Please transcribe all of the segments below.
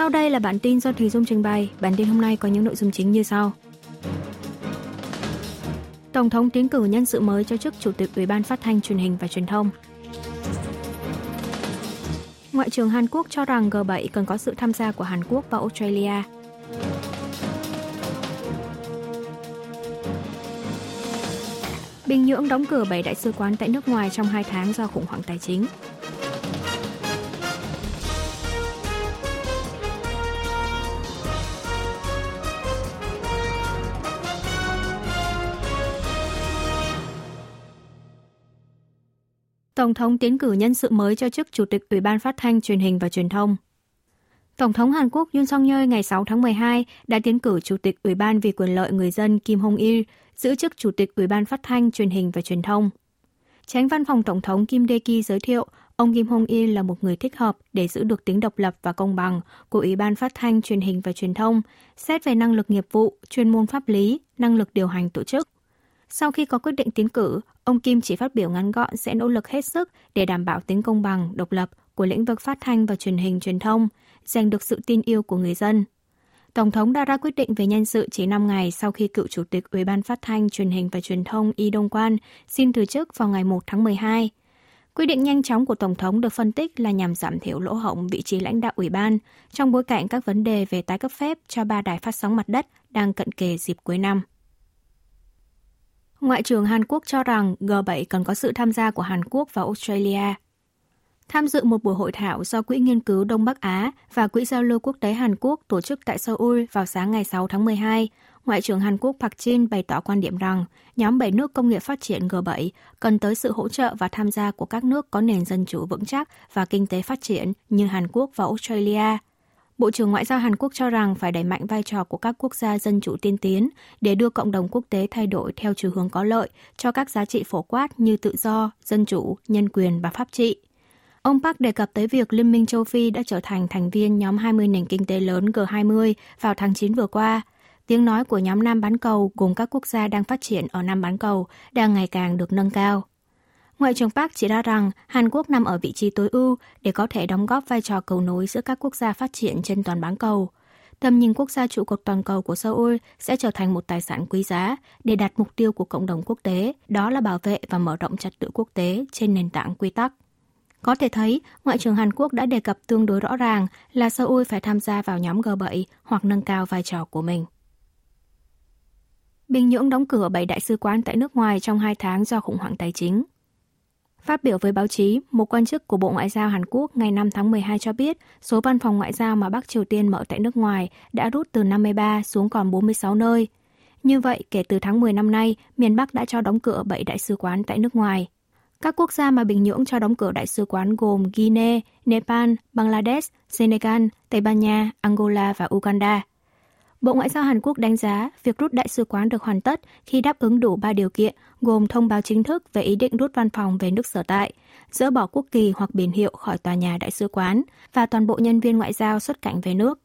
Sau đây là bản tin do Thùy Dung trình bày. Bản tin hôm nay có những nội dung chính như sau. Tổng thống tiến cử nhân sự mới cho chức Chủ tịch Ủy ban Phát thanh Truyền hình và Truyền thông. Ngoại trưởng Hàn Quốc cho rằng G7 cần có sự tham gia của Hàn Quốc và Australia. Bình Nhưỡng đóng cửa 7 đại sứ quán tại nước ngoài trong 2 tháng do khủng hoảng tài chính. Tổng thống tiến cử nhân sự mới cho chức Chủ tịch Ủy ban Phát thanh Truyền hình và Truyền thông. Tổng thống Hàn Quốc Yoon song yeol ngày 6 tháng 12 đã tiến cử Chủ tịch Ủy ban vì quyền lợi người dân Kim Hong Il giữ chức Chủ tịch Ủy ban Phát thanh Truyền hình và Truyền thông. Tránh văn phòng Tổng thống Kim Dae-ki giới thiệu, ông Kim Hong Il là một người thích hợp để giữ được tính độc lập và công bằng của Ủy ban Phát thanh Truyền hình và Truyền thông, xét về năng lực nghiệp vụ, chuyên môn pháp lý, năng lực điều hành tổ chức. Sau khi có quyết định tiến cử, ông Kim chỉ phát biểu ngắn gọn sẽ nỗ lực hết sức để đảm bảo tính công bằng, độc lập của lĩnh vực phát thanh và truyền hình truyền thông, giành được sự tin yêu của người dân. Tổng thống đã ra quyết định về nhân sự chỉ 5 ngày sau khi cựu chủ tịch Ủy ban Phát thanh, Truyền hình và Truyền thông Y Đông Quan xin từ chức vào ngày 1 tháng 12. Quyết định nhanh chóng của Tổng thống được phân tích là nhằm giảm thiểu lỗ hổng vị trí lãnh đạo ủy ban trong bối cảnh các vấn đề về tái cấp phép cho ba đài phát sóng mặt đất đang cận kề dịp cuối năm. Ngoại trưởng Hàn Quốc cho rằng G7 cần có sự tham gia của Hàn Quốc và Australia. Tham dự một buổi hội thảo do Quỹ Nghiên cứu Đông Bắc Á và Quỹ Giao lưu Quốc tế Hàn Quốc tổ chức tại Seoul vào sáng ngày 6 tháng 12, Ngoại trưởng Hàn Quốc Park Jin bày tỏ quan điểm rằng nhóm 7 nước công nghiệp phát triển G7 cần tới sự hỗ trợ và tham gia của các nước có nền dân chủ vững chắc và kinh tế phát triển như Hàn Quốc và Australia – Bộ trưởng Ngoại giao Hàn Quốc cho rằng phải đẩy mạnh vai trò của các quốc gia dân chủ tiên tiến để đưa cộng đồng quốc tế thay đổi theo chiều hướng có lợi cho các giá trị phổ quát như tự do, dân chủ, nhân quyền và pháp trị. Ông Park đề cập tới việc Liên minh châu Phi đã trở thành thành viên nhóm 20 nền kinh tế lớn G20 vào tháng 9 vừa qua. Tiếng nói của nhóm Nam bán cầu cùng các quốc gia đang phát triển ở Nam bán cầu đang ngày càng được nâng cao. Ngoại trưởng Park chỉ ra rằng Hàn Quốc nằm ở vị trí tối ưu để có thể đóng góp vai trò cầu nối giữa các quốc gia phát triển trên toàn bán cầu. Tầm nhìn quốc gia trụ cột toàn cầu của Seoul sẽ trở thành một tài sản quý giá để đạt mục tiêu của cộng đồng quốc tế, đó là bảo vệ và mở rộng trật tự quốc tế trên nền tảng quy tắc. Có thể thấy, Ngoại trưởng Hàn Quốc đã đề cập tương đối rõ ràng là Seoul phải tham gia vào nhóm G7 hoặc nâng cao vai trò của mình. Bình Nhưỡng đóng cửa 7 đại sứ quán tại nước ngoài trong 2 tháng do khủng hoảng tài chính. Phát biểu với báo chí, một quan chức của Bộ Ngoại giao Hàn Quốc ngày 5 tháng 12 cho biết số văn phòng ngoại giao mà Bắc Triều Tiên mở tại nước ngoài đã rút từ 53 xuống còn 46 nơi. Như vậy, kể từ tháng 10 năm nay, miền Bắc đã cho đóng cửa 7 đại sứ quán tại nước ngoài. Các quốc gia mà Bình Nhưỡng cho đóng cửa đại sứ quán gồm Guinea, Nepal, Bangladesh, Senegal, Tây Ban Nha, Angola và Uganda. Bộ Ngoại giao Hàn Quốc đánh giá việc rút đại sứ quán được hoàn tất khi đáp ứng đủ 3 điều kiện, gồm thông báo chính thức về ý định rút văn phòng về nước sở tại, dỡ bỏ quốc kỳ hoặc biển hiệu khỏi tòa nhà đại sứ quán và toàn bộ nhân viên ngoại giao xuất cảnh về nước.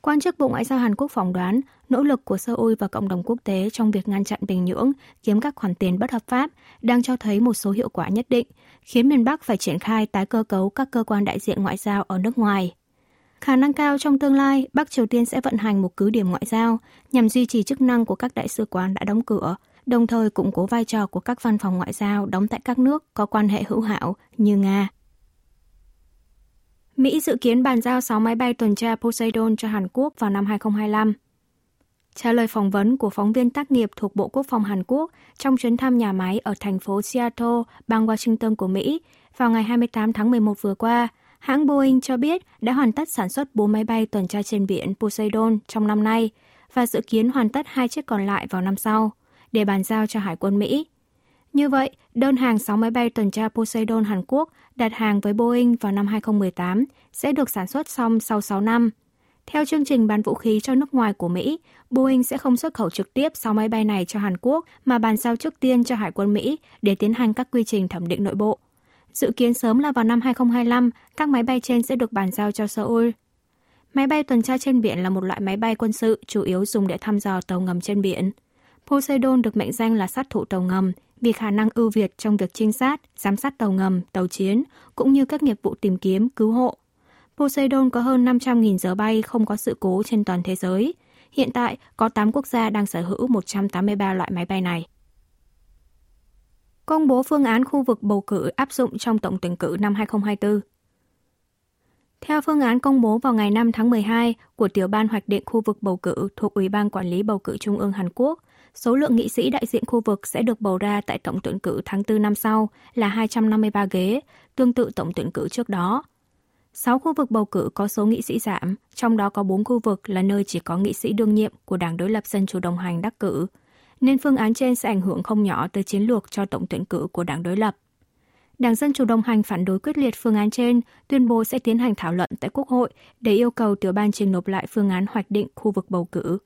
Quan chức Bộ Ngoại giao Hàn Quốc phỏng đoán nỗ lực của Seoul và cộng đồng quốc tế trong việc ngăn chặn Bình Nhưỡng kiếm các khoản tiền bất hợp pháp đang cho thấy một số hiệu quả nhất định, khiến miền Bắc phải triển khai tái cơ cấu các cơ quan đại diện ngoại giao ở nước ngoài Khả năng cao trong tương lai, Bắc Triều Tiên sẽ vận hành một cứ điểm ngoại giao nhằm duy trì chức năng của các đại sứ quán đã đóng cửa, đồng thời củng cố vai trò của các văn phòng ngoại giao đóng tại các nước có quan hệ hữu hảo như Nga. Mỹ dự kiến bàn giao 6 máy bay tuần tra Poseidon cho Hàn Quốc vào năm 2025. Trả lời phỏng vấn của phóng viên tác nghiệp thuộc Bộ Quốc phòng Hàn Quốc trong chuyến thăm nhà máy ở thành phố Seattle, bang Washington của Mỹ vào ngày 28 tháng 11 vừa qua, hãng Boeing cho biết đã hoàn tất sản xuất 4 máy bay tuần tra trên biển Poseidon trong năm nay và dự kiến hoàn tất hai chiếc còn lại vào năm sau để bàn giao cho Hải quân Mỹ. Như vậy, đơn hàng 6 máy bay tuần tra Poseidon Hàn Quốc đặt hàng với Boeing vào năm 2018 sẽ được sản xuất xong sau 6 năm. Theo chương trình bán vũ khí cho nước ngoài của Mỹ, Boeing sẽ không xuất khẩu trực tiếp 6 máy bay này cho Hàn Quốc mà bàn giao trước tiên cho Hải quân Mỹ để tiến hành các quy trình thẩm định nội bộ. Dự kiến sớm là vào năm 2025, các máy bay trên sẽ được bàn giao cho Seoul. Máy bay tuần tra trên biển là một loại máy bay quân sự chủ yếu dùng để thăm dò tàu ngầm trên biển. Poseidon được mệnh danh là sát thủ tàu ngầm vì khả năng ưu việt trong việc trinh sát, giám sát tàu ngầm, tàu chiến, cũng như các nghiệp vụ tìm kiếm, cứu hộ. Poseidon có hơn 500.000 giờ bay không có sự cố trên toàn thế giới. Hiện tại, có 8 quốc gia đang sở hữu 183 loại máy bay này. Công bố phương án khu vực bầu cử áp dụng trong tổng tuyển cử năm 2024 theo phương án công bố vào ngày 5 tháng 12 của Tiểu ban Hoạch định khu vực bầu cử thuộc Ủy ban Quản lý Bầu cử Trung ương Hàn Quốc, số lượng nghị sĩ đại diện khu vực sẽ được bầu ra tại tổng tuyển cử tháng 4 năm sau là 253 ghế, tương tự tổng tuyển cử trước đó. 6 khu vực bầu cử có số nghị sĩ giảm, trong đó có 4 khu vực là nơi chỉ có nghị sĩ đương nhiệm của Đảng đối lập Dân chủ đồng hành đắc cử, nên phương án trên sẽ ảnh hưởng không nhỏ tới chiến lược cho tổng tuyển cử của Đảng đối lập. Đảng Dân Chủ đồng hành phản đối quyết liệt phương án trên, tuyên bố sẽ tiến hành thảo luận tại Quốc hội để yêu cầu tiểu ban trình nộp lại phương án hoạch định khu vực bầu cử.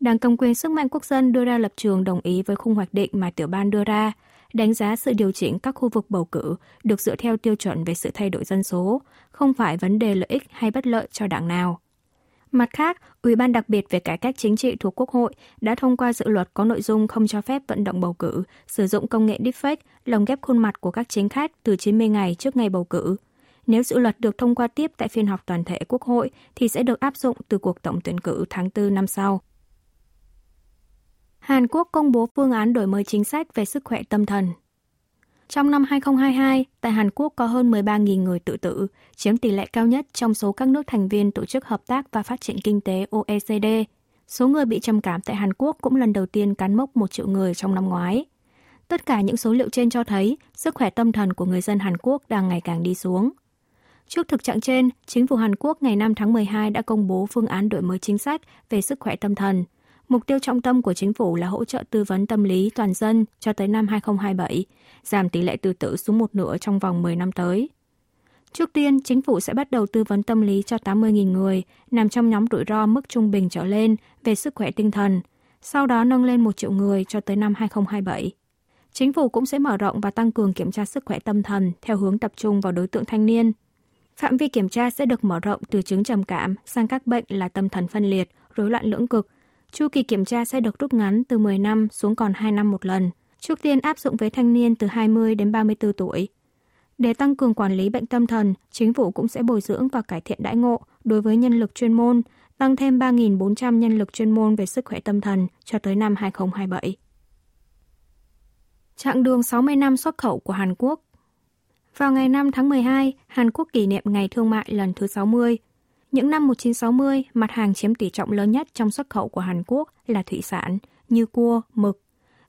Đảng cầm quyền sức mạnh quốc dân đưa ra lập trường đồng ý với khung hoạch định mà tiểu ban đưa ra, đánh giá sự điều chỉnh các khu vực bầu cử được dựa theo tiêu chuẩn về sự thay đổi dân số, không phải vấn đề lợi ích hay bất lợi cho đảng nào. Mặt khác, Ủy ban đặc biệt về cải cách chính trị thuộc Quốc hội đã thông qua dự luật có nội dung không cho phép vận động bầu cử sử dụng công nghệ deepfake lồng ghép khuôn mặt của các chính khách từ 90 ngày trước ngày bầu cử. Nếu dự luật được thông qua tiếp tại phiên họp toàn thể Quốc hội thì sẽ được áp dụng từ cuộc tổng tuyển cử tháng 4 năm sau. Hàn Quốc công bố phương án đổi mới chính sách về sức khỏe tâm thần. Trong năm 2022, tại Hàn Quốc có hơn 13.000 người tự tử, chiếm tỷ lệ cao nhất trong số các nước thành viên Tổ chức Hợp tác và Phát triển Kinh tế OECD. Số người bị trầm cảm tại Hàn Quốc cũng lần đầu tiên cán mốc 1 triệu người trong năm ngoái. Tất cả những số liệu trên cho thấy sức khỏe tâm thần của người dân Hàn Quốc đang ngày càng đi xuống. Trước thực trạng trên, chính phủ Hàn Quốc ngày 5 tháng 12 đã công bố phương án đổi mới chính sách về sức khỏe tâm thần – Mục tiêu trọng tâm của chính phủ là hỗ trợ tư vấn tâm lý toàn dân cho tới năm 2027, giảm tỷ lệ tự tử xuống một nửa trong vòng 10 năm tới. Trước tiên, chính phủ sẽ bắt đầu tư vấn tâm lý cho 80.000 người nằm trong nhóm rủi ro mức trung bình trở lên về sức khỏe tinh thần, sau đó nâng lên 1 triệu người cho tới năm 2027. Chính phủ cũng sẽ mở rộng và tăng cường kiểm tra sức khỏe tâm thần theo hướng tập trung vào đối tượng thanh niên. Phạm vi kiểm tra sẽ được mở rộng từ chứng trầm cảm sang các bệnh là tâm thần phân liệt, rối loạn lưỡng cực, Chu kỳ kiểm tra sẽ được rút ngắn từ 10 năm xuống còn 2 năm một lần, trước tiên áp dụng với thanh niên từ 20 đến 34 tuổi. Để tăng cường quản lý bệnh tâm thần, chính phủ cũng sẽ bồi dưỡng và cải thiện đãi ngộ đối với nhân lực chuyên môn, tăng thêm 3.400 nhân lực chuyên môn về sức khỏe tâm thần cho tới năm 2027. Trạng đường 60 năm xuất khẩu của Hàn Quốc Vào ngày 5 tháng 12, Hàn Quốc kỷ niệm Ngày Thương mại lần thứ 60, những năm 1960, mặt hàng chiếm tỷ trọng lớn nhất trong xuất khẩu của Hàn Quốc là thủy sản như cua, mực.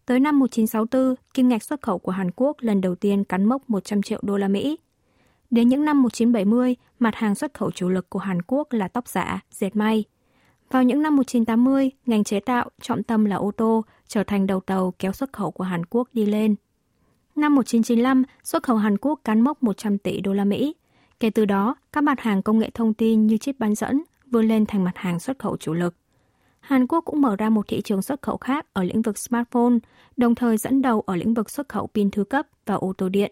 Tới năm 1964, kim ngạch xuất khẩu của Hàn Quốc lần đầu tiên cắn mốc 100 triệu đô la Mỹ. Đến những năm 1970, mặt hàng xuất khẩu chủ lực của Hàn Quốc là tóc giả, dệt may. Vào những năm 1980, ngành chế tạo, trọng tâm là ô tô, trở thành đầu tàu kéo xuất khẩu của Hàn Quốc đi lên. Năm 1995, xuất khẩu Hàn Quốc cán mốc 100 tỷ đô la Mỹ. Kể từ đó, các mặt hàng công nghệ thông tin như chip bán dẫn vươn lên thành mặt hàng xuất khẩu chủ lực. Hàn Quốc cũng mở ra một thị trường xuất khẩu khác ở lĩnh vực smartphone, đồng thời dẫn đầu ở lĩnh vực xuất khẩu pin thứ cấp và ô tô điện.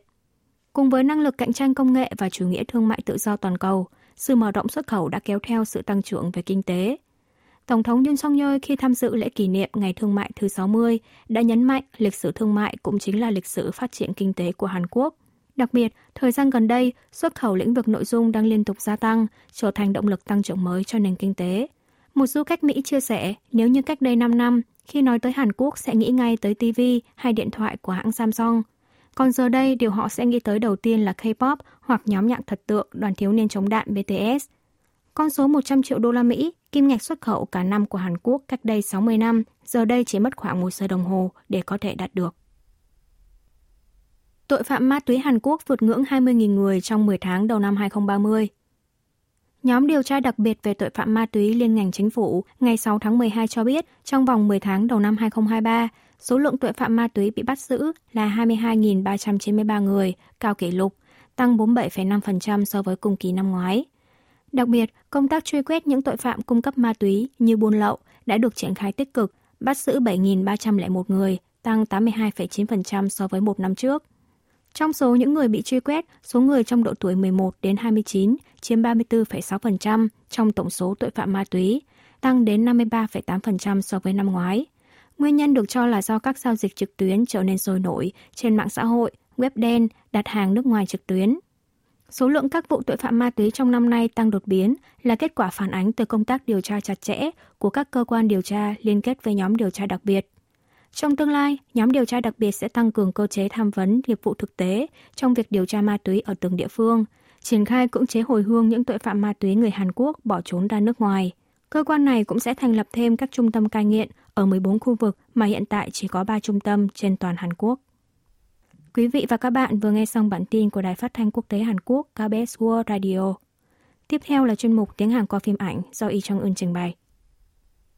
Cùng với năng lực cạnh tranh công nghệ và chủ nghĩa thương mại tự do toàn cầu, sự mở rộng xuất khẩu đã kéo theo sự tăng trưởng về kinh tế. Tổng thống Yoon song yeol khi tham dự lễ kỷ niệm Ngày Thương mại thứ 60 đã nhấn mạnh lịch sử thương mại cũng chính là lịch sử phát triển kinh tế của Hàn Quốc – Đặc biệt, thời gian gần đây, xuất khẩu lĩnh vực nội dung đang liên tục gia tăng, trở thành động lực tăng trưởng mới cho nền kinh tế. Một du khách Mỹ chia sẻ, nếu như cách đây 5 năm, khi nói tới Hàn Quốc sẽ nghĩ ngay tới TV hay điện thoại của hãng Samsung. Còn giờ đây, điều họ sẽ nghĩ tới đầu tiên là K-pop hoặc nhóm nhạc thật tượng đoàn thiếu niên chống đạn BTS. Con số 100 triệu đô la Mỹ, kim ngạch xuất khẩu cả năm của Hàn Quốc cách đây 60 năm, giờ đây chỉ mất khoảng một giờ đồng hồ để có thể đạt được. Tội phạm ma túy Hàn Quốc vượt ngưỡng 20.000 người trong 10 tháng đầu năm 2030. Nhóm điều tra đặc biệt về tội phạm ma túy liên ngành chính phủ ngày 6 tháng 12 cho biết trong vòng 10 tháng đầu năm 2023, số lượng tội phạm ma túy bị bắt giữ là 22.393 người, cao kỷ lục, tăng 47,5% so với cùng kỳ năm ngoái. Đặc biệt, công tác truy quét những tội phạm cung cấp ma túy như buôn lậu đã được triển khai tích cực, bắt giữ 7.301 người, tăng 82,9% so với một năm trước. Trong số những người bị truy quét, số người trong độ tuổi 11 đến 29 chiếm 34,6% trong tổng số tội phạm ma túy, tăng đến 53,8% so với năm ngoái. Nguyên nhân được cho là do các giao dịch trực tuyến trở nên sôi nổi trên mạng xã hội, web đen, đặt hàng nước ngoài trực tuyến. Số lượng các vụ tội phạm ma túy trong năm nay tăng đột biến là kết quả phản ánh từ công tác điều tra chặt chẽ của các cơ quan điều tra liên kết với nhóm điều tra đặc biệt. Trong tương lai, nhóm điều tra đặc biệt sẽ tăng cường cơ chế tham vấn nghiệp vụ thực tế trong việc điều tra ma túy ở từng địa phương, triển khai cưỡng chế hồi hương những tội phạm ma túy người Hàn Quốc bỏ trốn ra nước ngoài. Cơ quan này cũng sẽ thành lập thêm các trung tâm cai nghiện ở 14 khu vực mà hiện tại chỉ có 3 trung tâm trên toàn Hàn Quốc. Quý vị và các bạn vừa nghe xong bản tin của Đài Phát thanh Quốc tế Hàn Quốc KBS World Radio. Tiếp theo là chuyên mục Tiếng Hàn qua phim ảnh do Y Trong Ưn trình bày.